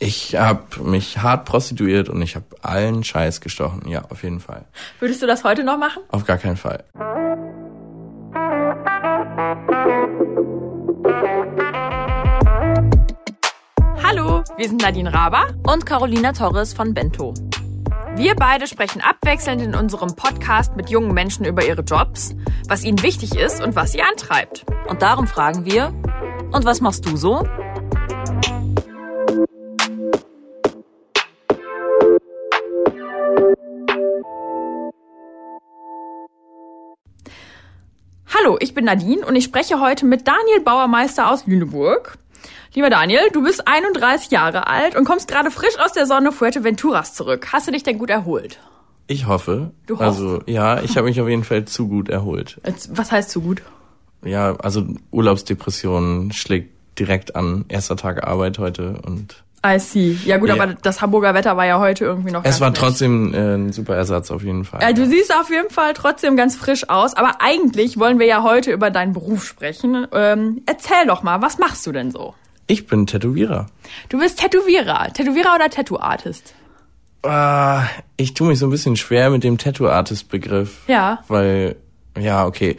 Ich habe mich hart prostituiert und ich habe allen Scheiß gestochen. Ja, auf jeden Fall. Würdest du das heute noch machen? Auf gar keinen Fall. Hallo, wir sind Nadine Raber und Carolina Torres von Bento. Wir beide sprechen abwechselnd in unserem Podcast mit jungen Menschen über ihre Jobs, was ihnen wichtig ist und was sie antreibt. Und darum fragen wir, und was machst du so? Hallo, ich bin Nadine und ich spreche heute mit Daniel Bauermeister aus Lüneburg. Lieber Daniel, du bist 31 Jahre alt und kommst gerade frisch aus der Sonne Fuerteventuras zurück. Hast du dich denn gut erholt? Ich hoffe. Du hoffst? Also ja, ich habe mich auf jeden Fall zu gut erholt. Was heißt zu gut? Ja, also Urlaubsdepression schlägt direkt an. Erster Tag Arbeit heute und I see. Ja gut, Ja. aber das Hamburger Wetter war ja heute irgendwie noch es war nett. trotzdem äh, ein super Ersatz auf jeden Fall. Ja, du siehst auf jeden Fall trotzdem ganz frisch aus, aber eigentlich wollen wir ja heute über deinen Beruf sprechen. Ähm, erzähl doch mal, was machst du denn so? Ich bin Tätowierer. Du bist Tätowierer. Tätowierer oder Tattoo-Artist? Ah, ich tue mich so ein bisschen schwer mit dem Tattoo-Artist-Begriff. Ja. Weil, ja, okay.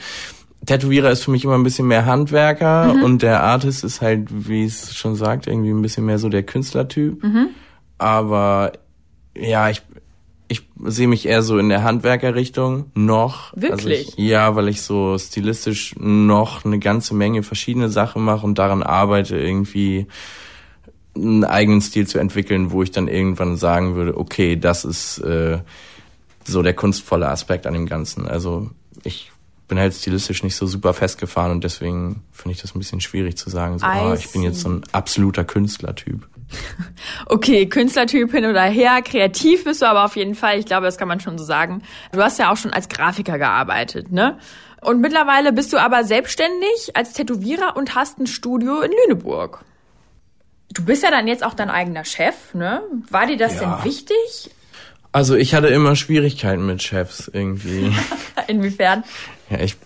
Tätowierer ist für mich immer ein bisschen mehr Handwerker und der Artist ist halt, wie es schon sagt, irgendwie ein bisschen mehr so der Künstlertyp. Aber ja, ich, ich sehe mich eher so in der Handwerkerrichtung noch. Wirklich? Also ich, ja, weil ich so stilistisch noch eine ganze Menge verschiedene Sachen mache und daran arbeite, irgendwie einen eigenen Stil zu entwickeln, wo ich dann irgendwann sagen würde, okay, das ist äh, so der kunstvolle Aspekt an dem Ganzen. Also ich bin halt stilistisch nicht so super festgefahren und deswegen finde ich das ein bisschen schwierig zu sagen, so, oh, ich bin jetzt so ein absoluter Künstlertyp. Okay, Künstlertyp hin oder her, kreativ bist du aber auf jeden Fall. Ich glaube, das kann man schon so sagen. Du hast ja auch schon als Grafiker gearbeitet, ne? Und mittlerweile bist du aber selbstständig als Tätowierer und hast ein Studio in Lüneburg. Du bist ja dann jetzt auch dein eigener Chef, ne? War dir das Ja. denn wichtig? Also ich hatte immer Schwierigkeiten mit Chefs irgendwie. Inwiefern? Ja, ich,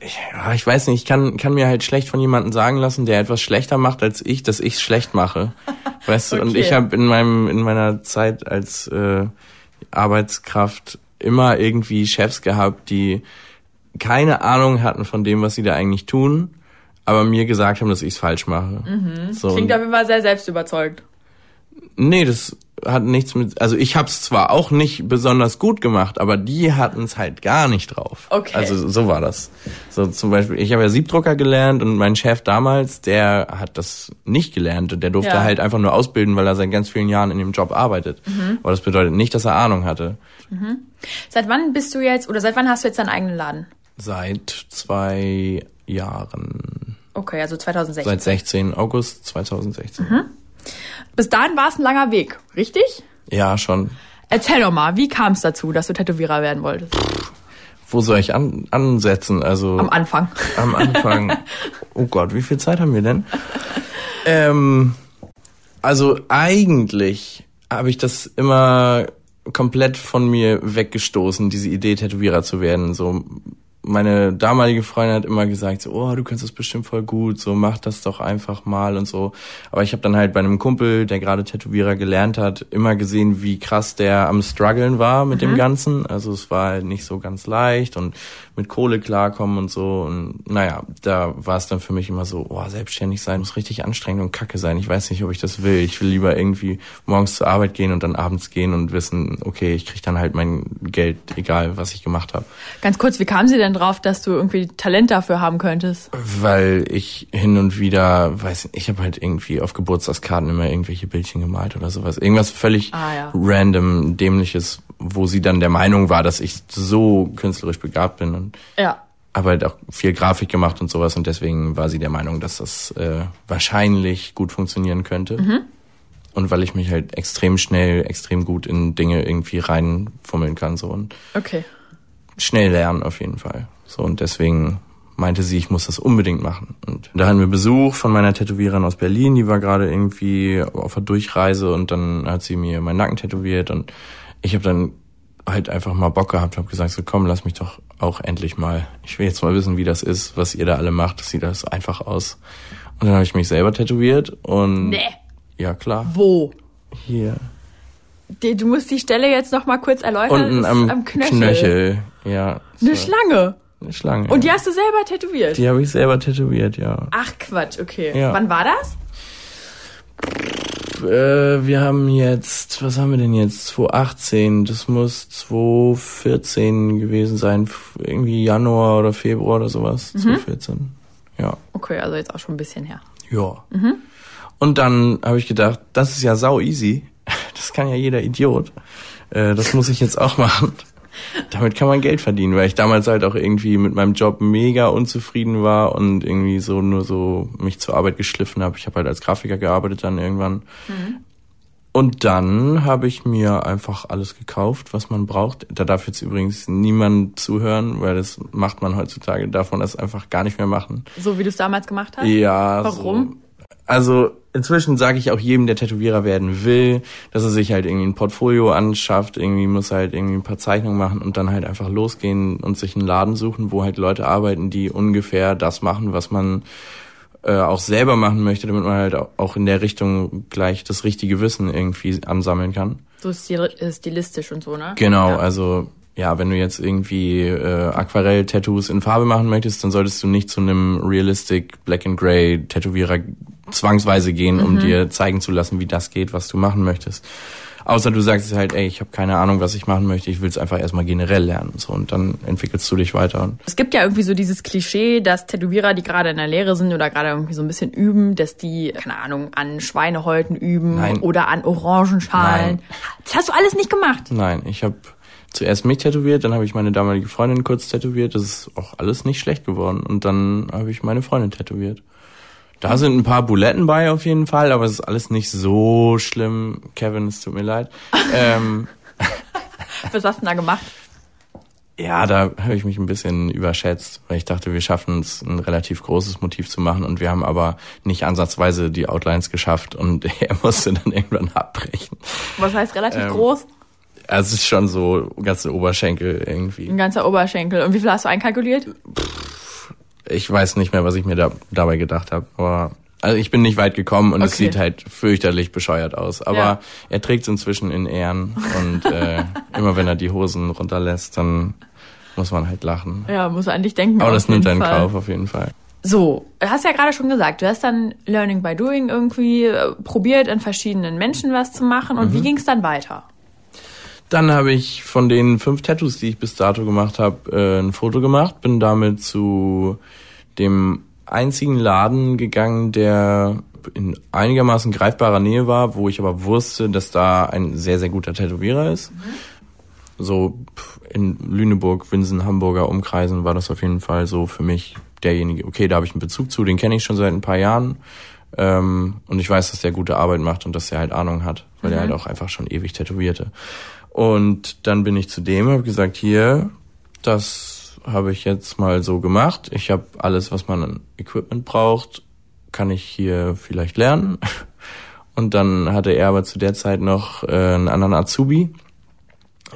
ich, ich weiß nicht, ich kann, kann mir halt schlecht von jemandem sagen lassen, der etwas schlechter macht als ich, dass ich es schlecht mache. Weißt du, und ich habe in meinem in meiner Zeit als äh, Arbeitskraft immer irgendwie Chefs gehabt, die keine Ahnung hatten von dem, was sie da eigentlich tun, aber mir gesagt haben, dass ich es falsch mache. So, Klingt auf jeden Fall sehr selbstüberzeugt. Nee, das hat nichts mit. Also ich hab's zwar auch nicht besonders gut gemacht, aber die hatten's halt gar nicht drauf. Okay. Also so war das. So zum Beispiel, ich habe ja Siebdrucker gelernt und mein Chef damals, der hat das nicht gelernt und der durfte Ja. halt einfach nur ausbilden, weil er seit ganz vielen Jahren in dem Job arbeitet. Mhm. Aber das bedeutet nicht, dass er Ahnung hatte. Seit wann bist du jetzt, oder seit wann hast du jetzt deinen eigenen Laden? Seit zwei Jahren. Okay, also 2016. Seit 16. August 2016. Mhm. Bis dahin war es ein langer Weg, richtig? Ja, schon. Erzähl doch mal, wie kam es dazu, dass du Tätowierer werden wolltest? Wo soll ich an, ansetzen? Also Am Anfang. am Anfang. oh Gott, wie viel Zeit haben wir denn? Ähm, also eigentlich habe ich das immer komplett von mir weggestoßen, diese Idee, Tätowierer zu werden. So meine damalige Freundin hat immer gesagt, so, oh, du kannst das bestimmt voll gut, so mach das doch einfach mal und so. Aber ich habe dann halt bei einem Kumpel, der gerade Tätowierer gelernt hat, immer gesehen, wie krass der am struggeln war mit dem Ganzen. Also es war halt nicht so ganz leicht und mit Kohle klarkommen und so. Und naja, da war es dann für mich immer so, oh, selbstständig sein muss richtig anstrengend und kacke sein. Ich weiß nicht, ob ich das will. Ich will lieber irgendwie morgens zur Arbeit gehen und dann abends gehen und wissen, okay, ich krieg dann halt mein Geld, egal was ich gemacht habe. Ganz kurz, wie kam sie denn drauf, dass du irgendwie Talent dafür haben könntest? Weil ich hin und wieder, weiß nicht, ich habe halt irgendwie auf Geburtstagskarten immer irgendwelche Bildchen gemalt oder sowas. Irgendwas völlig Ah, ja. random, dämliches, wo sie dann der Meinung war, dass ich so künstlerisch begabt bin und Ja. habe halt auch viel Grafik gemacht und sowas und deswegen war sie der Meinung, dass das äh, wahrscheinlich gut funktionieren könnte. Und weil ich mich halt extrem schnell, extrem gut in Dinge irgendwie reinfummeln kann so und Okay. Schnell lernen auf jeden Fall. So und deswegen meinte sie, ich muss das unbedingt machen. Und da hatten wir Besuch von meiner Tätowiererin aus Berlin, die war gerade irgendwie auf der Durchreise und dann hat sie mir meinen Nacken tätowiert und ich habe dann halt einfach mal Bock gehabt, habe gesagt, so komm, lass mich doch auch endlich mal. Ich will jetzt mal wissen, wie das ist, was ihr da alle macht. Das sieht das einfach aus. Und dann habe ich mich selber tätowiert und Nee. ja klar. Wo? Hier. Du musst die Stelle jetzt noch mal kurz erläutern. Unten Das ist am, Knöchel. Ja. Eine so Schlange. Eine Schlange. Und die ja. hast du selber tätowiert? die habe ich selber tätowiert, ja. Ach Quatsch, okay. Ja. Wann war das? Äh, wir haben jetzt, was haben wir denn jetzt? 2018, das muss 2014 gewesen sein, irgendwie Januar oder Februar oder sowas, 2014. Ja. Okay, also jetzt auch schon ein bisschen her. Ja. Und dann habe ich gedacht, das ist ja sau easy. Das kann ja jeder Idiot. Äh, das muss ich jetzt auch machen. Damit kann man Geld verdienen, weil ich damals halt auch irgendwie mit meinem Job mega unzufrieden war und irgendwie so nur so mich zur Arbeit geschliffen habe. Ich habe halt als Grafiker gearbeitet dann irgendwann. Und dann habe ich mir einfach alles gekauft, was man braucht. Da darf jetzt übrigens niemand zuhören, weil das macht man heutzutage, darf man das einfach gar nicht mehr machen. So wie du es damals gemacht hast? Ja. Warum? So. Also inzwischen sage ich auch jedem, der Tätowierer werden will, dass er sich halt irgendwie ein Portfolio anschafft, irgendwie muss er halt irgendwie ein paar Zeichnungen machen und dann halt einfach losgehen und sich einen Laden suchen, wo halt Leute arbeiten, die ungefähr das machen, was man äh, auch selber machen möchte, damit man halt auch in der Richtung gleich das richtige Wissen irgendwie ansammeln kann. So äh, stilistisch und so, ne? Genau, Ja. also ja, wenn du jetzt irgendwie äh, Aquarell-Tattoos in Farbe machen möchtest, dann solltest du nicht zu einem Realistic Black and Grey Tätowierer zwangsweise gehen, um dir zeigen zu lassen, wie das geht, was du machen möchtest. Außer du sagst halt, ey, ich habe keine Ahnung, was ich machen möchte, ich will es einfach erstmal generell lernen. So, und dann entwickelst du dich weiter. Und Es gibt ja irgendwie so dieses Klischee, dass Tätowierer, die gerade in der Lehre sind oder gerade irgendwie so ein bisschen üben, dass die, keine Ahnung, an Schweinehäuten üben Nein. oder an Orangenschalen. Nein. Das hast du alles nicht gemacht. Nein, ich habe zuerst mich tätowiert, dann habe ich meine damalige Freundin kurz tätowiert. Das ist auch alles nicht schlecht geworden. Und dann habe ich meine Freundin tätowiert. Da sind ein paar Buletten bei auf jeden Fall, aber es ist alles nicht so schlimm. Kevin, es tut mir leid. ähm, Was hast du denn da gemacht? ja, da habe ich mich ein bisschen überschätzt, weil ich dachte, wir schaffen es, ein relativ großes Motiv zu machen und wir haben aber nicht ansatzweise die Outlines geschafft und er musste dann irgendwann abbrechen. Was heißt relativ Ähm, groß? Also es ist schon so ganze Oberschenkel irgendwie. Ein ganzer Oberschenkel. Und wie viel hast du einkalkuliert? Ich weiß nicht mehr, was ich mir da, dabei gedacht habe, aber also ich bin nicht weit gekommen und es Okay. sieht halt fürchterlich bescheuert aus. Aber Ja. er trägt es inzwischen in Ehren und äh, immer wenn er die Hosen runterlässt, dann muss man halt lachen. Ja, muss an dich denken. Aber das nimmt in Fall. Kauf auf jeden Fall. So, du hast ja gerade schon gesagt, du hast dann Learning by Doing irgendwie äh, probiert, an verschiedenen Menschen was zu machen. Und wie Mhm. ging es dann weiter? Dann habe ich von den fünf Tattoos, die ich bis dato gemacht habe, äh, ein Foto gemacht, bin damit zu dem einzigen Laden gegangen, der in einigermaßen greifbarer Nähe war, wo ich aber wusste, dass da ein sehr, sehr guter Tätowierer ist. So pf, in Lüneburg, Winsen, Hamburger Umkreisen war das auf jeden Fall so für mich derjenige, okay, da habe ich einen Bezug zu, den kenne ich schon seit ein paar Jahren. Ähm, und ich weiß, dass der gute Arbeit macht und dass er halt Ahnung hat, weil er halt auch einfach schon ewig tätowierte. Und dann bin ich zu dem, habe gesagt, hier, das habe ich jetzt mal so gemacht. Ich habe alles, was man an Equipment braucht, kann ich hier vielleicht lernen. Und dann hatte er aber zu der Zeit noch äh, einen anderen Azubi,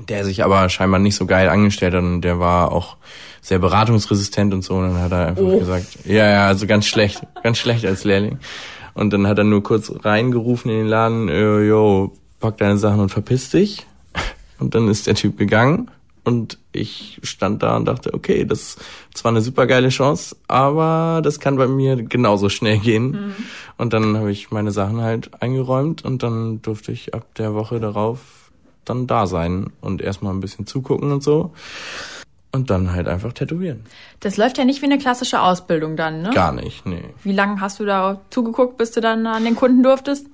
der sich aber scheinbar nicht so geil angestellt hat und der war auch sehr beratungsresistent und so. Und dann hat er einfach Oh. gesagt, ja, ja, also ganz schlecht, ganz schlecht als Lehrling. Und dann hat er nur kurz reingerufen in den Laden, äh, yo, pack deine Sachen und verpiss dich. Und dann ist der Typ gegangen und ich stand da und dachte, okay, das ist zwar eine super geile Chance, aber das kann bei mir genauso schnell gehen. Und dann habe ich meine Sachen halt eingeräumt und dann durfte ich ab der Woche darauf dann da sein und erstmal ein bisschen zugucken und so. Und dann halt einfach tätowieren. Das läuft ja nicht wie eine klassische Ausbildung dann, ne? Gar nicht, nee. Wie lange hast du da zugeguckt, bis du dann an den Kunden durftest?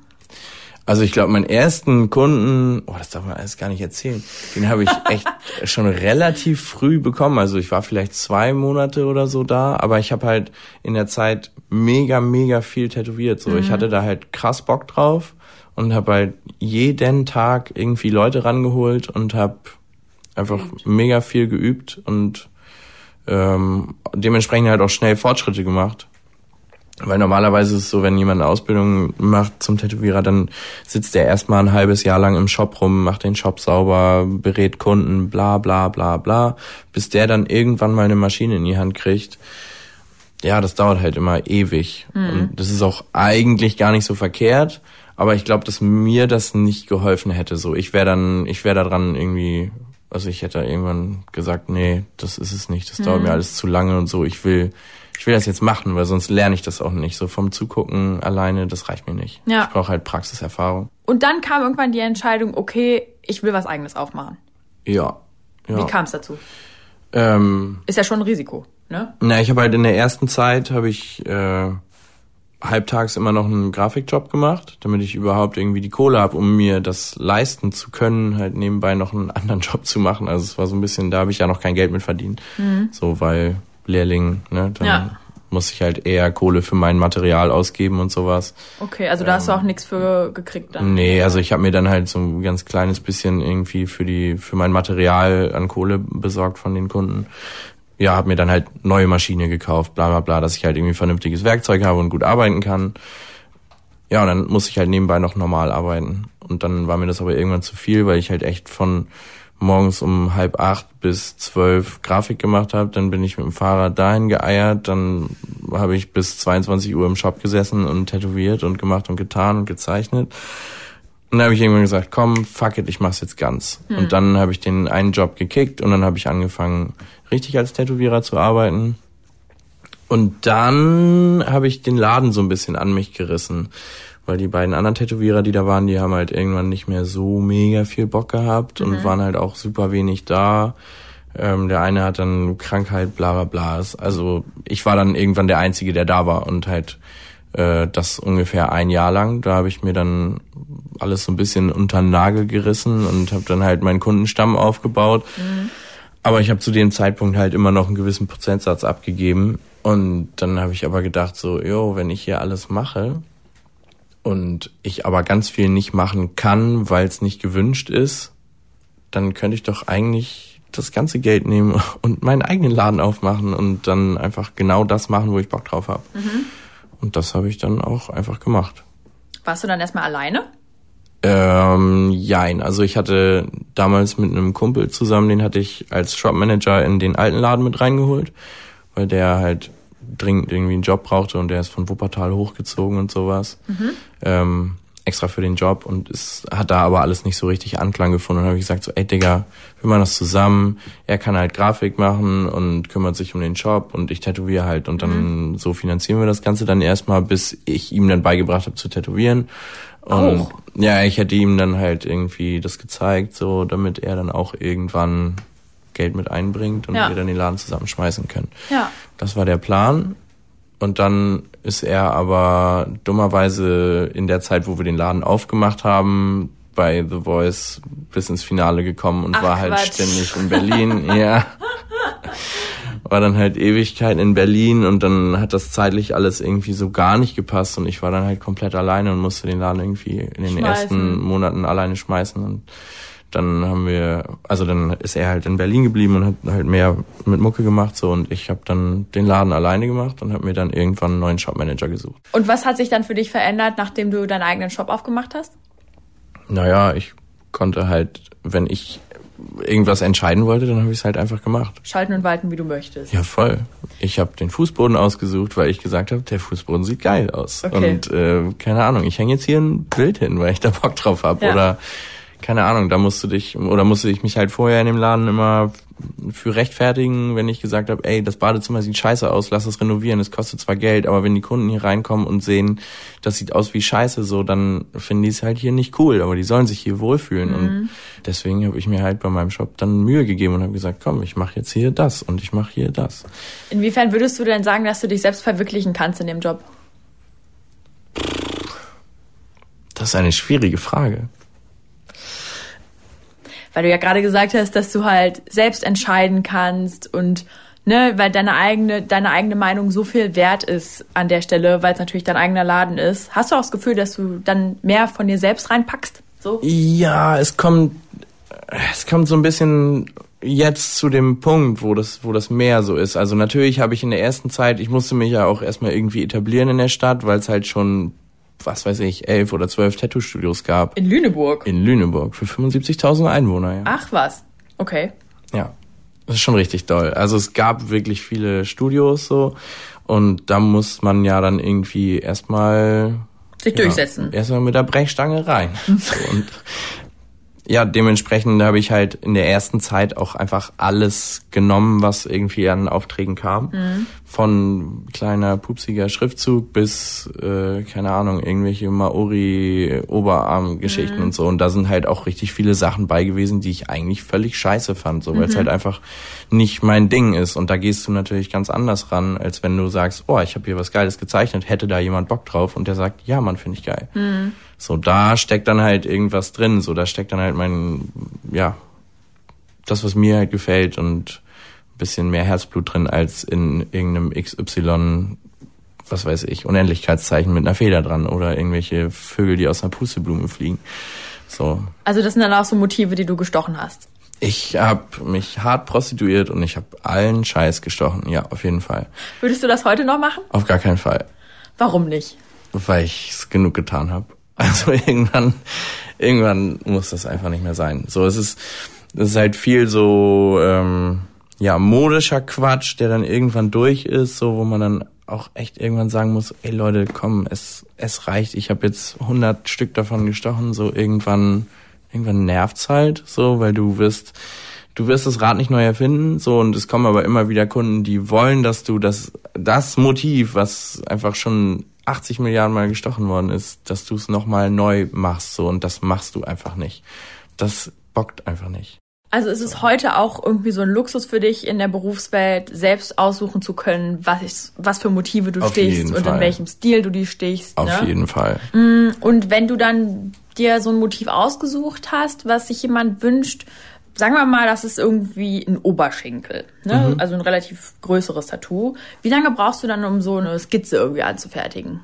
Also ich glaube, meinen ersten Kunden, oh, das darf man alles gar nicht erzählen, den habe ich echt schon relativ früh bekommen. Also ich war vielleicht zwei Monate oder so da, aber ich habe halt in der Zeit mega, mega viel tätowiert. So, ich hatte da halt krass Bock drauf und habe halt jeden Tag irgendwie Leute rangeholt und habe einfach mega viel geübt und ähm, dementsprechend halt auch schnell Fortschritte gemacht. Weil normalerweise ist es so, wenn jemand eine Ausbildung macht zum Tätowierer, dann sitzt er erstmal ein halbes Jahr lang im Shop rum, macht den Shop sauber, berät Kunden, bla bla bla bla, bis der dann irgendwann mal eine Maschine in die Hand kriegt. Ja, das dauert halt immer ewig. Und das ist auch eigentlich gar nicht so verkehrt, Aber ich glaube, dass mir das nicht geholfen hätte. So, ich wäre dann, ich wäre da dran irgendwie, also ich hätte irgendwann gesagt, nee, das ist es nicht. Das mhm. dauert mir alles zu lange und so. Ich will, ich will das jetzt machen, weil sonst lerne ich das auch nicht. So vom Zugucken alleine, das reicht mir nicht. Ja. Ich brauche halt Praxiserfahrung. Und dann kam irgendwann die Entscheidung, okay, ich will was eigenes aufmachen. Ja. ja. Wie kam es dazu? Ähm, ist ja schon ein Risiko, ne? Na, ich habe halt in der ersten Zeit habe ich äh, halbtags immer noch einen Grafikjob gemacht, damit ich überhaupt irgendwie die Kohle habe, um mir das leisten zu können, halt nebenbei noch einen anderen Job zu machen. Also es war so ein bisschen, da habe ich ja noch kein Geld mit verdient. Mhm. So, weil Lehrling, ne, dann ja. muss ich halt eher Kohle für mein Material ausgeben und sowas. Okay, also da ähm, hast du auch nichts für gekriegt dann. Nee, also ich habe mir dann halt so ein ganz kleines bisschen irgendwie für die für mein Material an Kohle besorgt von den Kunden ja, habe mir dann halt neue Maschine gekauft, bla bla bla, dass ich halt irgendwie vernünftiges Werkzeug habe und gut arbeiten kann. Ja, und dann musste ich halt nebenbei noch normal arbeiten. Und dann war mir das aber irgendwann zu viel, weil ich halt echt von morgens um halb acht bis zwölf Grafik gemacht habe. Dann bin ich mit dem Fahrrad dahin geeiert. Dann habe ich bis 22 Uhr im Shop gesessen und tätowiert und gemacht und getan und gezeichnet. Und dann habe ich irgendwann gesagt, komm, fuck it, ich mach's jetzt ganz. Hm. Und dann habe ich den einen Job gekickt und dann habe ich angefangen, richtig als Tätowierer zu arbeiten. Und dann habe ich den Laden so ein bisschen an mich gerissen. Weil die beiden anderen Tätowierer, die da waren, die haben halt irgendwann nicht mehr so mega viel Bock gehabt mhm. und waren halt auch super wenig da. Ähm, der eine hat dann Krankheit, bla bla bla. Also ich war dann irgendwann der Einzige, der da war und halt äh, das ungefähr ein Jahr lang. Da habe ich mir dann alles so ein bisschen unter den Nagel gerissen und habe dann halt meinen Kundenstamm aufgebaut. Mhm. Aber ich habe zu dem Zeitpunkt halt immer noch einen gewissen Prozentsatz abgegeben. Und dann habe ich aber gedacht, so, jo, wenn ich hier alles mache und ich aber ganz viel nicht machen kann, weil es nicht gewünscht ist, dann könnte ich doch eigentlich das ganze Geld nehmen und meinen eigenen Laden aufmachen und dann einfach genau das machen, wo ich Bock drauf habe. Mhm. Und das habe ich dann auch einfach gemacht. Warst du dann erstmal alleine? Ähm, jein. Also ich hatte damals mit einem Kumpel zusammen, den hatte ich als Shopmanager in den alten Laden mit reingeholt, weil der halt dringend irgendwie einen Job brauchte und der ist von Wuppertal hochgezogen und sowas. Mhm. Ähm, extra für den Job und es hat da aber alles nicht so richtig Anklang gefunden. Und habe ich gesagt, so, ey Digga, wir machen das zusammen. Er kann halt Grafik machen und kümmert sich um den Job und ich tätowiere halt. Und dann mhm. so finanzieren wir das Ganze dann erstmal, bis ich ihm dann beigebracht habe zu tätowieren. Und auch. ja, ich hätte ihm dann halt irgendwie das gezeigt, so damit er dann auch irgendwann Geld mit einbringt und ja. wir dann den Laden zusammenschmeißen können. Ja. Das war der Plan. Und dann ist er aber dummerweise in der Zeit, wo wir den Laden aufgemacht haben, bei The Voice bis ins Finale gekommen und Ach, war halt Quatsch. ständig in Berlin. ja. War dann halt Ewigkeiten in Berlin und dann hat das zeitlich alles irgendwie so gar nicht gepasst und ich war dann halt komplett alleine und musste den Laden irgendwie in den schmeißen. ersten Monaten alleine schmeißen und dann haben wir, also dann ist er halt in Berlin geblieben und hat halt mehr mit Mucke gemacht so und ich habe dann den Laden alleine gemacht und habe mir dann irgendwann einen neuen Shopmanager gesucht. Und was hat sich dann für dich verändert, nachdem du deinen eigenen Shop aufgemacht hast? Naja, ich konnte halt, wenn ich irgendwas entscheiden wollte, dann habe ich es halt einfach gemacht. Schalten und walten, wie du möchtest. Ja, voll. Ich habe den Fußboden ausgesucht, weil ich gesagt habe, der Fußboden sieht geil aus. Okay. Und äh, keine Ahnung, ich hänge jetzt hier ein Bild hin, weil ich da Bock drauf habe. Ja. Oder keine Ahnung, da musste dich oder musste ich mich halt vorher in dem Laden immer für rechtfertigen, wenn ich gesagt habe, ey, das Badezimmer sieht scheiße aus, lass es renovieren, es kostet zwar Geld, aber wenn die Kunden hier reinkommen und sehen, das sieht aus wie scheiße, so, dann finden die es halt hier nicht cool, aber die sollen sich hier wohlfühlen mhm. und deswegen habe ich mir halt bei meinem Shop dann Mühe gegeben und habe gesagt, komm, ich mache jetzt hier das und ich mache hier das. Inwiefern würdest du denn sagen, dass du dich selbst verwirklichen kannst in dem Job? Das ist eine schwierige Frage weil du ja gerade gesagt hast, dass du halt selbst entscheiden kannst und ne, weil deine eigene deine eigene Meinung so viel wert ist an der Stelle, weil es natürlich dein eigener Laden ist. Hast du auch das Gefühl, dass du dann mehr von dir selbst reinpackst? So? Ja, es kommt es kommt so ein bisschen jetzt zu dem Punkt, wo das, wo das mehr so ist. Also natürlich habe ich in der ersten Zeit, ich musste mich ja auch erstmal irgendwie etablieren in der Stadt, weil es halt schon was weiß ich, elf oder zwölf Tattoo-Studios gab. In Lüneburg? In Lüneburg, für 75.000 Einwohner, ja. Ach was, okay. Ja, das ist schon richtig toll. Also es gab wirklich viele Studios so und da muss man ja dann irgendwie erstmal sich durchsetzen. Ja, erstmal mit der Brechstange rein. und ja, dementsprechend habe ich halt in der ersten Zeit auch einfach alles genommen, was irgendwie an Aufträgen kam. Mhm. Von kleiner pupsiger Schriftzug bis, äh, keine Ahnung, irgendwelche Maori-Oberarm-Geschichten mhm. und so. Und da sind halt auch richtig viele Sachen bei gewesen, die ich eigentlich völlig scheiße fand, so weil es mhm. halt einfach nicht mein Ding ist. Und da gehst du natürlich ganz anders ran, als wenn du sagst, oh, ich habe hier was Geiles gezeichnet, hätte da jemand Bock drauf und der sagt, ja, man, finde ich geil. Mhm. So, da steckt dann halt irgendwas drin. So, da steckt dann halt mein, ja, das, was mir halt gefällt und bisschen mehr Herzblut drin als in irgendeinem XY, was weiß ich, Unendlichkeitszeichen mit einer Feder dran oder irgendwelche Vögel, die aus einer Pusteblume fliegen. So. Also das sind dann auch so Motive, die du gestochen hast. Ich habe mich hart prostituiert und ich habe allen Scheiß gestochen. Ja, auf jeden Fall. Würdest du das heute noch machen? Auf gar keinen Fall. Warum nicht? Weil ich es genug getan habe. Also irgendwann, irgendwann muss das einfach nicht mehr sein. So, es ist, es ist halt viel so, ähm, ja, modischer Quatsch, der dann irgendwann durch ist, so, wo man dann auch echt irgendwann sagen muss, ey Leute, komm, es, es reicht, ich habe jetzt 100 Stück davon gestochen, so irgendwann, irgendwann nervt's halt, so, weil du wirst, du wirst das Rad nicht neu erfinden, so, und es kommen aber immer wieder Kunden, die wollen, dass du das, das Motiv, was einfach schon 80 Milliarden Mal gestochen worden ist, dass du es nochmal neu machst so und das machst du einfach nicht. Das bockt einfach nicht. Also ist es heute auch irgendwie so ein Luxus für dich in der Berufswelt, selbst aussuchen zu können, was, was für Motive du Auf stichst und Fall. in welchem Stil du die stichst. Auf ne? jeden Fall. Mm, und wenn du dann dir so ein Motiv ausgesucht hast, was sich jemand wünscht, sagen wir mal, das ist irgendwie ein Oberschenkel, ne? Mhm. also ein relativ größeres Tattoo. Wie lange brauchst du dann, um so eine Skizze irgendwie anzufertigen?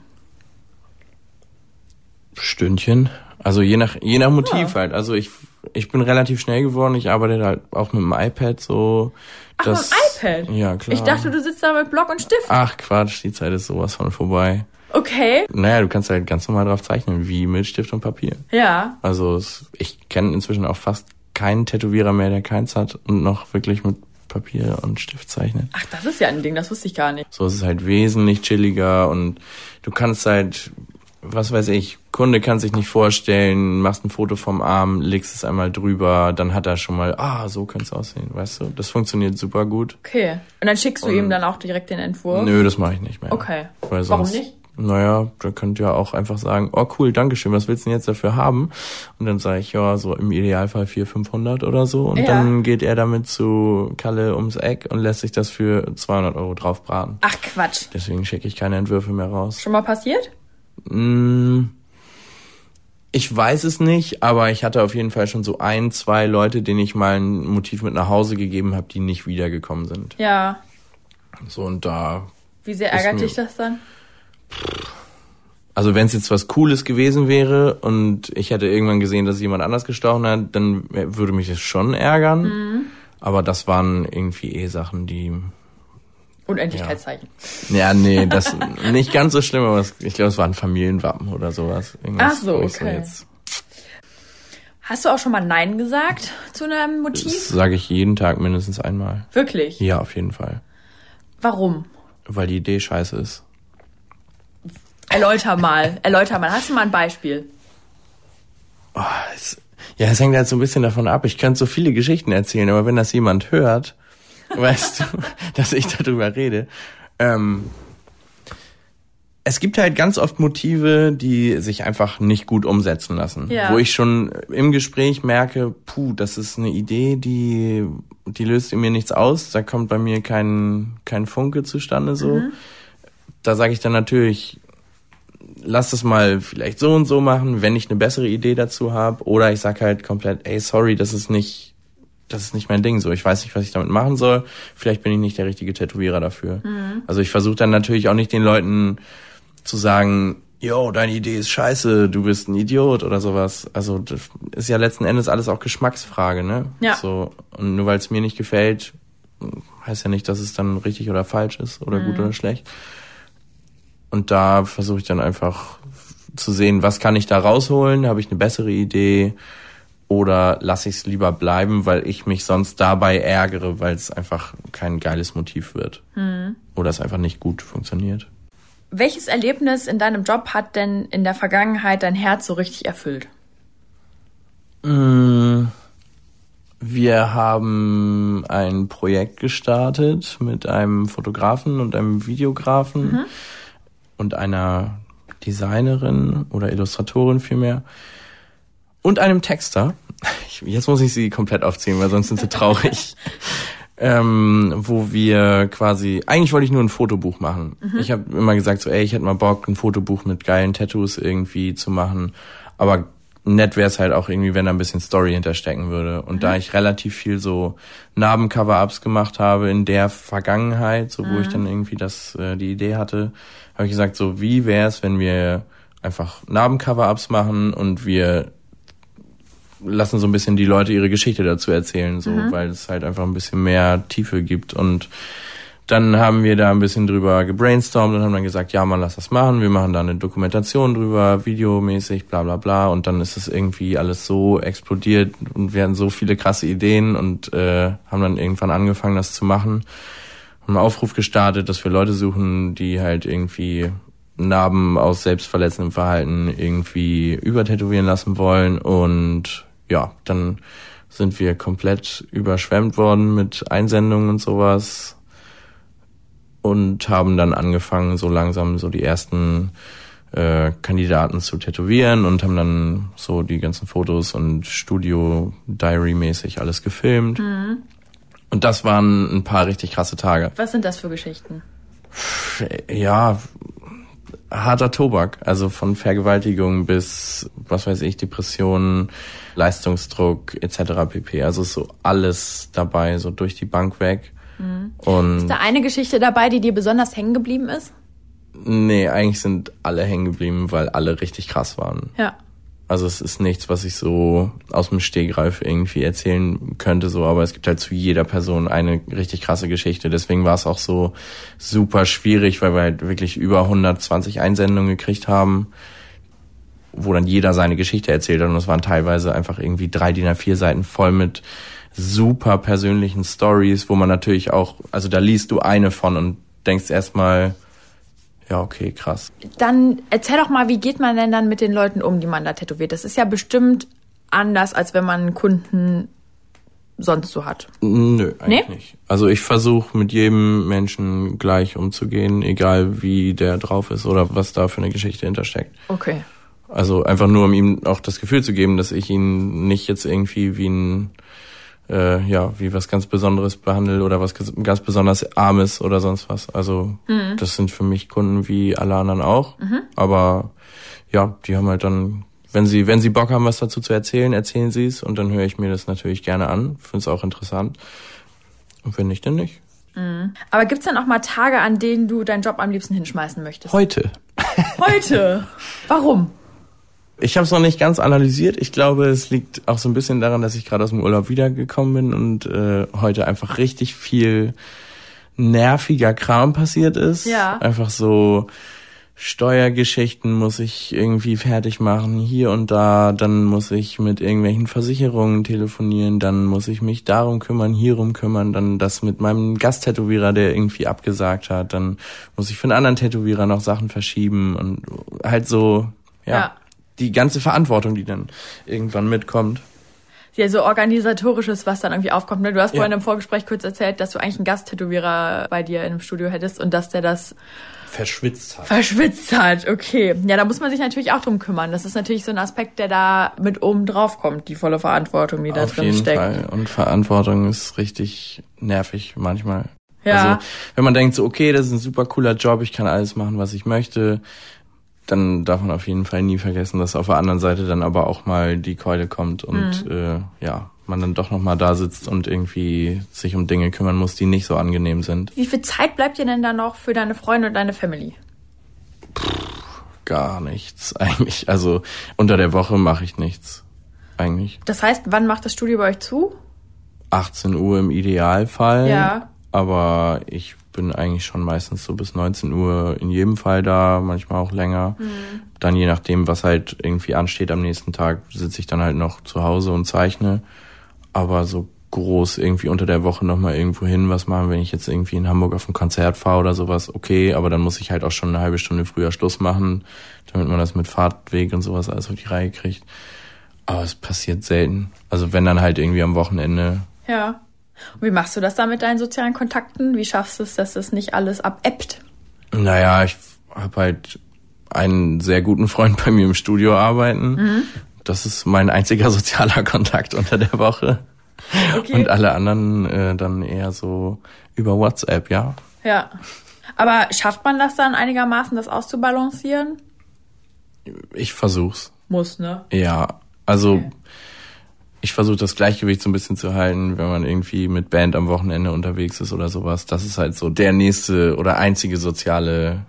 Stündchen. Also je nach je nach Motiv ja. halt. Also ich ich bin relativ schnell geworden. Ich arbeite halt auch mit dem iPad so. Ach, das, mit dem iPad? Ja, klar. Ich dachte, du sitzt da mit Block und Stift. Ach Quatsch, die Zeit ist sowas von vorbei. Okay. Naja, du kannst halt ganz normal drauf zeichnen, wie mit Stift und Papier. Ja. Also es, ich kenne inzwischen auch fast keinen Tätowierer mehr, der keins hat und noch wirklich mit Papier und Stift zeichnet. Ach, das ist ja ein Ding, das wusste ich gar nicht. So es ist halt wesentlich chilliger und du kannst halt, was weiß ich, Kunde kann sich nicht vorstellen, machst ein Foto vom Arm, legst es einmal drüber, dann hat er schon mal, ah, so könnte es aussehen, weißt du? Das funktioniert super gut. Okay. Und dann schickst du und ihm dann auch direkt den Entwurf? Nö, das mache ich nicht mehr. Okay. Sonst, Warum nicht? naja, da könnt ihr auch einfach sagen, oh cool, Dankeschön, was willst du denn jetzt dafür haben? Und dann sage ich, ja, so im Idealfall 400, 500 oder so. Und Ja. dann geht er damit zu Kalle ums Eck und lässt sich das für 200 Euro draufbraten. Ach Quatsch. Deswegen schicke ich keine Entwürfe mehr raus. Schon mal passiert? Mm, Ich weiß es nicht, aber ich hatte auf jeden Fall schon so ein, zwei Leute, denen ich mal ein Motiv mit nach Hause gegeben habe, die nicht wiedergekommen sind. Ja. So und da Wie sehr ärgert dich das dann? Also wenn es jetzt was Cooles gewesen wäre und ich hätte irgendwann gesehen, dass jemand anders gestochen hat, dann würde mich das schon ärgern. Mhm. Aber das waren irgendwie eh Sachen, die... Unendlichkeitszeichen. Ja, nee, das nicht ganz so schlimm, aber ich glaube, es war ein Familienwappen oder sowas. Irgendwas, Ach so, okay. Hast du auch schon mal Nein gesagt zu einem Motiv? das sage ich jeden Tag mindestens einmal. Wirklich? Ja, auf jeden Fall. Warum? Weil die Idee scheiße ist. Erläuter mal. Erläuter mal. Hast du mal ein Beispiel? Oh, es, ja, es hängt halt so ein bisschen davon ab. Ich könnte so viele Geschichten erzählen, aber wenn das jemand hört, weißt du, dass ich darüber rede. Ähm, es gibt halt ganz oft Motive, die sich einfach nicht gut umsetzen lassen. Ja. Wo ich schon im Gespräch merke, puh, das ist eine Idee, die, die löst in mir nichts aus. Da kommt bei mir kein, kein Funke zustande so. Da sage ich dann natürlich, lass das mal vielleicht so und so machen, wenn ich eine bessere Idee dazu habe. Oder ich sag halt komplett, ey, sorry, das ist nicht, das ist nicht mein Ding so. Ich weiß nicht, was ich damit machen soll. Vielleicht bin ich nicht der richtige Tätowierer dafür. Also ich versuche dann natürlich auch nicht den Leuten zu sagen, yo, deine Idee ist scheiße, du bist ein Idiot oder sowas. Also das ist ja letzten Endes alles auch Geschmacksfrage, ne? Ja. So, und nur weil es mir nicht gefällt, heißt ja nicht, dass es dann richtig oder falsch ist oder gut oder schlecht. Und da versuche ich dann einfach zu sehen, was kann ich da rausholen? Habe ich eine bessere Idee? Oder lasse ich es lieber bleiben, weil ich mich sonst dabei ärgere, weil es einfach kein geiles Motiv wird. Oder es einfach nicht gut funktioniert. Welches Erlebnis in deinem Job hat denn in der Vergangenheit dein Herz so richtig erfüllt? Mm, Wir haben ein Projekt gestartet mit einem Fotografen und einem Videografen und einer Designerin oder Illustratorin vielmehr und einem Texter. Ich, jetzt muss ich sie komplett aufziehen, weil sonst sind sie traurig. ähm, wo wir quasi, eigentlich wollte ich nur ein Fotobuch machen. Ich habe immer gesagt, so, ey, ich hätte mal Bock, ein Fotobuch mit geilen Tattoos irgendwie zu machen. Aber nett wäre es halt auch irgendwie, wenn da ein bisschen Story hinterstecken würde. Und da ich relativ viel so Narbencover-Ups gemacht habe in der Vergangenheit, so wo ich dann irgendwie das äh, die Idee hatte, habe ich gesagt, so wie wäre es, wenn wir einfach Narbencover-Ups machen und wir lassen so ein bisschen die Leute ihre Geschichte dazu erzählen, so, weil es halt einfach ein bisschen mehr Tiefe gibt und dann haben wir da ein bisschen drüber gebrainstormt und haben dann gesagt, ja, man, lass das machen. Wir machen da eine Dokumentation drüber, videomäßig, bla bla bla. Und dann ist es irgendwie alles so explodiert und wir hatten so viele krasse Ideen und äh, haben dann irgendwann angefangen, das zu machen. Haben einen Aufruf gestartet, dass wir Leute suchen, die halt irgendwie Narben aus selbstverletzendem Verhalten irgendwie übertätowieren lassen wollen. Und ja, dann sind wir komplett überschwemmt worden mit Einsendungen und sowas und haben dann angefangen, so langsam so die ersten äh, Kandidaten zu tätowieren und haben dann so die ganzen Fotos und Studio-Diary-mäßig alles gefilmt. Und das waren ein paar richtig krasse Tage. Was sind das für Geschichten? Ja, harter Tobak, also von Vergewaltigung bis, was weiß ich, Depressionen, Leistungsdruck etc. pp. Also ist so alles dabei, so durch die Bank weg. Und Ist da eine Geschichte dabei, die dir besonders hängen geblieben ist? Nee, eigentlich sind alle hängen geblieben, weil alle richtig krass waren. Ja. Also es ist nichts, was ich so aus dem Stegreif irgendwie erzählen könnte, so, aber es gibt halt zu jeder Person eine richtig krasse Geschichte. Deswegen war es auch so super schwierig, weil wir halt wirklich über 120 Einsendungen gekriegt haben, wo dann jeder seine Geschichte erzählt hat. Und es waren teilweise einfach irgendwie drei DIN A4 Seiten voll mit super persönlichen Stories, wo man natürlich auch, also da liest du eine von und denkst erstmal, ja, okay, krass. Dann erzähl doch mal, wie geht man denn dann mit den Leuten um, die man da tätowiert? Das ist ja bestimmt anders, als wenn man einen Kunden sonst so hat. Nö, eigentlich Nee? nicht. Also ich versuche mit jedem Menschen gleich umzugehen, egal wie der drauf ist oder was da für eine Geschichte hintersteckt. Okay. Also einfach nur, um ihm auch das Gefühl zu geben, dass ich ihn nicht jetzt irgendwie wie ein äh, ja, wie was ganz Besonderes behandle oder was ganz- besonders Armes oder sonst was. Also das sind für mich Kunden wie alle anderen auch. Aber ja, die haben halt dann, wenn sie, wenn sie Bock haben, was dazu zu erzählen, erzählen sie es und dann höre ich mir das natürlich gerne an. Finde es auch interessant. Und wenn nicht, dann nicht. Aber gibt's dann auch mal Tage, an denen du deinen Job am liebsten hinschmeißen möchtest? Heute. Heute. Warum? Ich habe es noch nicht ganz analysiert. Ich glaube, es liegt auch so ein bisschen daran, dass ich gerade aus dem Urlaub wiedergekommen bin und äh, heute einfach richtig viel nerviger Kram passiert ist. Ja. Einfach so Steuergeschichten muss ich irgendwie fertig machen, hier und da, dann muss ich mit irgendwelchen Versicherungen telefonieren, dann muss ich mich darum kümmern, hierum kümmern, dann das mit meinem Gasttätowierer, der irgendwie abgesagt hat, dann muss ich für einen anderen Tätowierer noch Sachen verschieben und halt so, ja, Ja. Die ganze Verantwortung, die dann irgendwann mitkommt. Ja, so organisatorisches, was dann irgendwie aufkommt. Ne? Du hast Ja. vorhin im Vorgespräch kurz erzählt, dass du eigentlich einen Gasttätowierer bei dir in einem Studio hättest und dass der das Verschwitzt hat. verschwitzt hat. Okay. Ja, da muss man sich natürlich auch drum kümmern. Das ist natürlich so ein Aspekt, der da mit oben drauf kommt, die volle Verantwortung, die da Auf drin jeden steckt. Fall. Und Verantwortung ist richtig nervig manchmal. Ja. Also, wenn man denkt so, okay, das ist ein super cooler Job, ich kann alles machen, was ich möchte, dann darf man auf jeden Fall nie vergessen, dass auf der anderen Seite dann aber auch mal die Keule kommt und Mhm. äh, ja, man dann doch nochmal da sitzt und irgendwie sich um Dinge kümmern muss, die nicht so angenehm sind. Wie viel Zeit bleibt dir denn da noch für deine Freunde und deine Family? Gar nichts eigentlich. Also unter der Woche mache ich nichts. Eigentlich. Das heißt, wann macht das Studio bei euch zu? 18 Uhr im Idealfall. Ja. Aber ich bin eigentlich schon meistens so bis 19 Uhr in jedem Fall da, manchmal auch länger. Dann je nachdem, was halt irgendwie ansteht am nächsten Tag, sitze ich dann halt noch zu Hause und zeichne. Aber so groß irgendwie unter der Woche nochmal irgendwo hin was machen, wenn ich jetzt irgendwie in Hamburg auf ein Konzert fahre oder sowas, okay, aber dann muss ich halt auch schon eine halbe Stunde früher Schluss machen, damit man das mit Fahrtweg und sowas alles auf die Reihe kriegt. Aber es passiert selten. Also wenn dann halt irgendwie am Wochenende. Ja. Und wie machst du das dann mit deinen sozialen Kontakten? Wie schaffst du es, dass das nicht alles abebbt? Naja, ich habe halt einen sehr guten Freund bei mir im Studio arbeiten. Mhm. Das ist mein einziger sozialer Kontakt unter der Woche. Okay. Und alle anderen äh, dann eher so über WhatsApp, ja. Ja. Aber schafft man das dann einigermaßen, das auszubalancieren? Ich versuch's. Muss, ne? Ja. Also okay. Ich versuche das Gleichgewicht so ein bisschen zu halten, wenn man irgendwie mit Band am Wochenende unterwegs ist oder sowas. Das ist halt so der nächste oder einzige soziale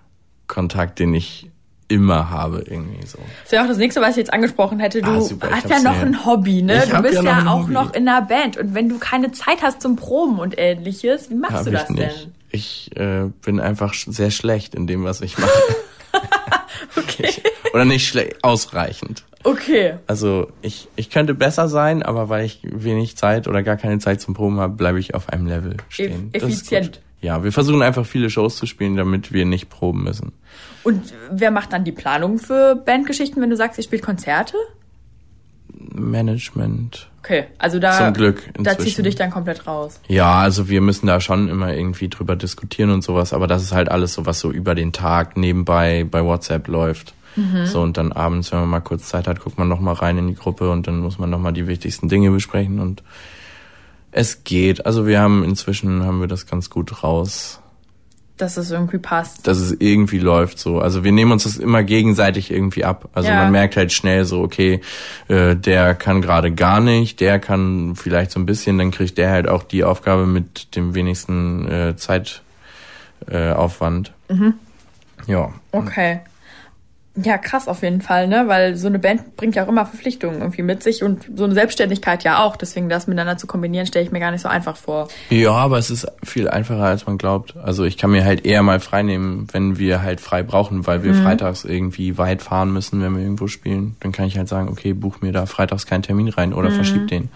Kontakt, den ich immer habe irgendwie so. Das wäre auch das nächste, was ich jetzt angesprochen hätte. Du ah, super, hast ja noch ein Hobby, ne? Ich du bist ja, ja auch Hobby. noch in einer Band und wenn du keine Zeit hast zum Proben und ähnliches, wie machst hab du das denn? Ich äh, bin einfach sehr schlecht in dem, was ich mache. okay. Ich, oder nicht schlecht, ausreichend. Okay. Also ich, ich könnte besser sein, aber weil ich wenig Zeit oder gar keine Zeit zum Proben habe, bleibe ich auf einem Level stehen. E effizient. Ja, wir versuchen einfach viele Shows zu spielen, damit wir nicht proben müssen. Und wer macht dann die Planung für Bandgeschichten, wenn du sagst, ihr spielt Konzerte? Management. Okay, also da, Zum Glück inzwischen. da ziehst du dich dann komplett raus. Ja, also wir müssen da schon immer irgendwie drüber diskutieren und sowas, aber das ist halt alles so, was so über den Tag nebenbei bei WhatsApp läuft. Mhm. So, und dann abends, wenn man mal kurz Zeit hat, guckt man nochmal rein in die Gruppe und dann muss man nochmal die wichtigsten Dinge besprechen und es geht. Also wir haben inzwischen haben wir das ganz gut raus. Dass es irgendwie passt. Dass es irgendwie läuft so. Also wir nehmen uns das immer gegenseitig irgendwie ab. Also ja. man merkt halt schnell so, okay, äh, der kann gerade gar nicht, der kann vielleicht so ein bisschen, dann kriegt der halt auch die Aufgabe mit dem wenigsten äh, Zeitaufwand. Äh, mhm. Ja. Okay. Ja, krass auf jeden Fall, ne? Weil so eine Band bringt ja auch immer Verpflichtungen irgendwie mit sich und so eine Selbstständigkeit ja auch. Deswegen das miteinander zu kombinieren, stelle ich mir gar nicht so einfach vor. Ja, aber es ist viel einfacher, als man glaubt. Also ich kann mir halt eher mal frei nehmen, wenn wir halt frei brauchen, weil wir mhm. freitags irgendwie weit fahren müssen, wenn wir irgendwo spielen. Dann kann ich halt sagen, okay, buch mir da freitags keinen Termin rein oder mhm. verschieb den.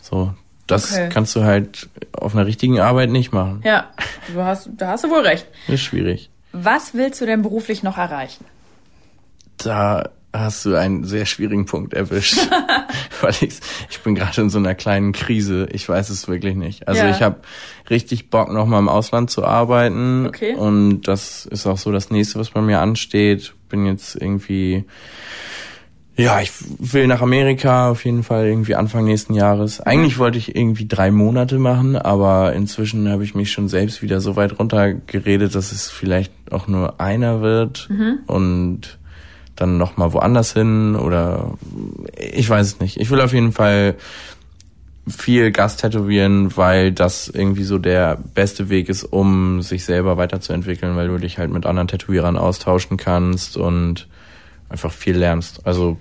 So, das okay. kannst du halt auf einer richtigen Arbeit nicht machen. Ja, du hast, da hast du wohl recht. Ist schwierig. Was willst du denn beruflich noch erreichen? Da hast du einen sehr schwierigen Punkt erwischt. Weil ich, ich bin gerade in so einer kleinen Krise. Ich weiß es wirklich nicht. Also ja. ich habe richtig Bock, nochmal im Ausland zu arbeiten. Okay. Und das ist auch so das nächste, was bei mir ansteht. Bin jetzt irgendwie, ja, ich will nach Amerika auf jeden Fall irgendwie Anfang nächsten Jahres. Eigentlich wollte ich irgendwie drei Monate machen, aber inzwischen habe ich mich schon selbst wieder so weit runtergeredet, dass es vielleicht auch nur einer wird. Mhm. Und dann noch mal woanders hin oder ich weiß es nicht. Ich will auf jeden Fall viel Gast tätowieren, weil das irgendwie so der beste Weg ist, um sich selber weiterzuentwickeln, weil du dich halt mit anderen Tätowierern austauschen kannst und einfach viel lernst. Also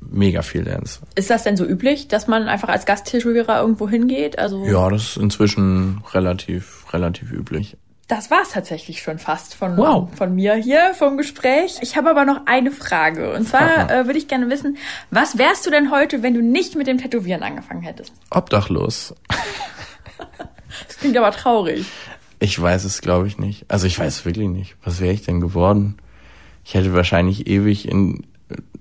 mega viel lernst. Ist das denn so üblich, dass man einfach als Gasttätowierer irgendwo hingeht? Also ja, das ist inzwischen relativ relativ üblich. Das war's tatsächlich schon fast von, wow. von mir hier vom Gespräch. Ich habe aber noch eine Frage. Und zwar äh, würde ich gerne wissen, was wärst du denn heute, wenn du nicht mit dem Tätowieren angefangen hättest? Obdachlos. das klingt aber traurig. Ich weiß es, glaube ich, nicht. Also ich weiß wirklich nicht. Was wäre ich denn geworden? Ich hätte wahrscheinlich ewig in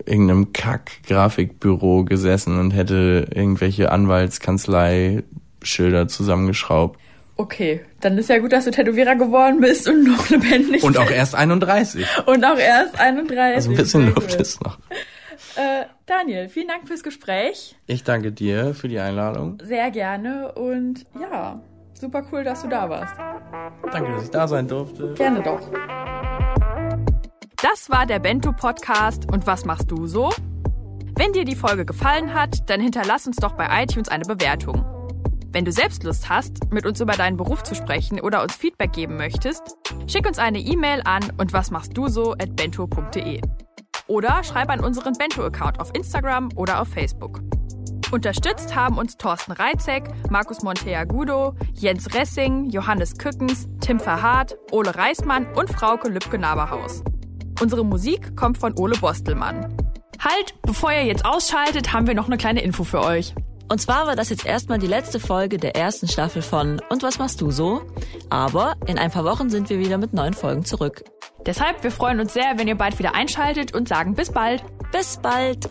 irgendeinem Kack-Grafikbüro gesessen und hätte irgendwelche Anwaltskanzlei-Schilder zusammengeschraubt. Okay, dann ist ja gut, dass du Tätowierer geworden bist und noch lebendig Und auch erst 31. Und auch erst 31. Also ein bisschen Luft ist noch. Äh, Daniel, vielen Dank fürs Gespräch. Ich danke dir für die Einladung. Sehr gerne und ja, super cool, dass du da warst. Danke, dass ich da sein durfte. Gerne doch. Das war der Bento Podcast und was machst du so? Wenn dir die Folge gefallen hat, dann hinterlass uns doch bei iTunes eine Bewertung. Wenn du selbst Lust hast, mit uns über deinen Beruf zu sprechen oder uns Feedback geben möchtest, schick uns eine E-Mail an und was machst du so at bento.de. Oder schreib an unseren Bento-Account auf Instagram oder auf Facebook. Unterstützt haben uns Thorsten Reitzek, Markus Monteagudo, Jens Ressing, Johannes Kückens, Tim Verhardt, Ole Reismann und Frauke Lübke-Naberhaus. Unsere Musik kommt von Ole Bostelmann. Halt, bevor ihr jetzt ausschaltet, haben wir noch eine kleine Info für euch. Und zwar war das jetzt erstmal die letzte Folge der ersten Staffel von Und was machst du so? Aber in ein paar Wochen sind wir wieder mit neuen Folgen zurück. Deshalb, wir freuen uns sehr, wenn ihr bald wieder einschaltet und sagen bis bald. Bis bald!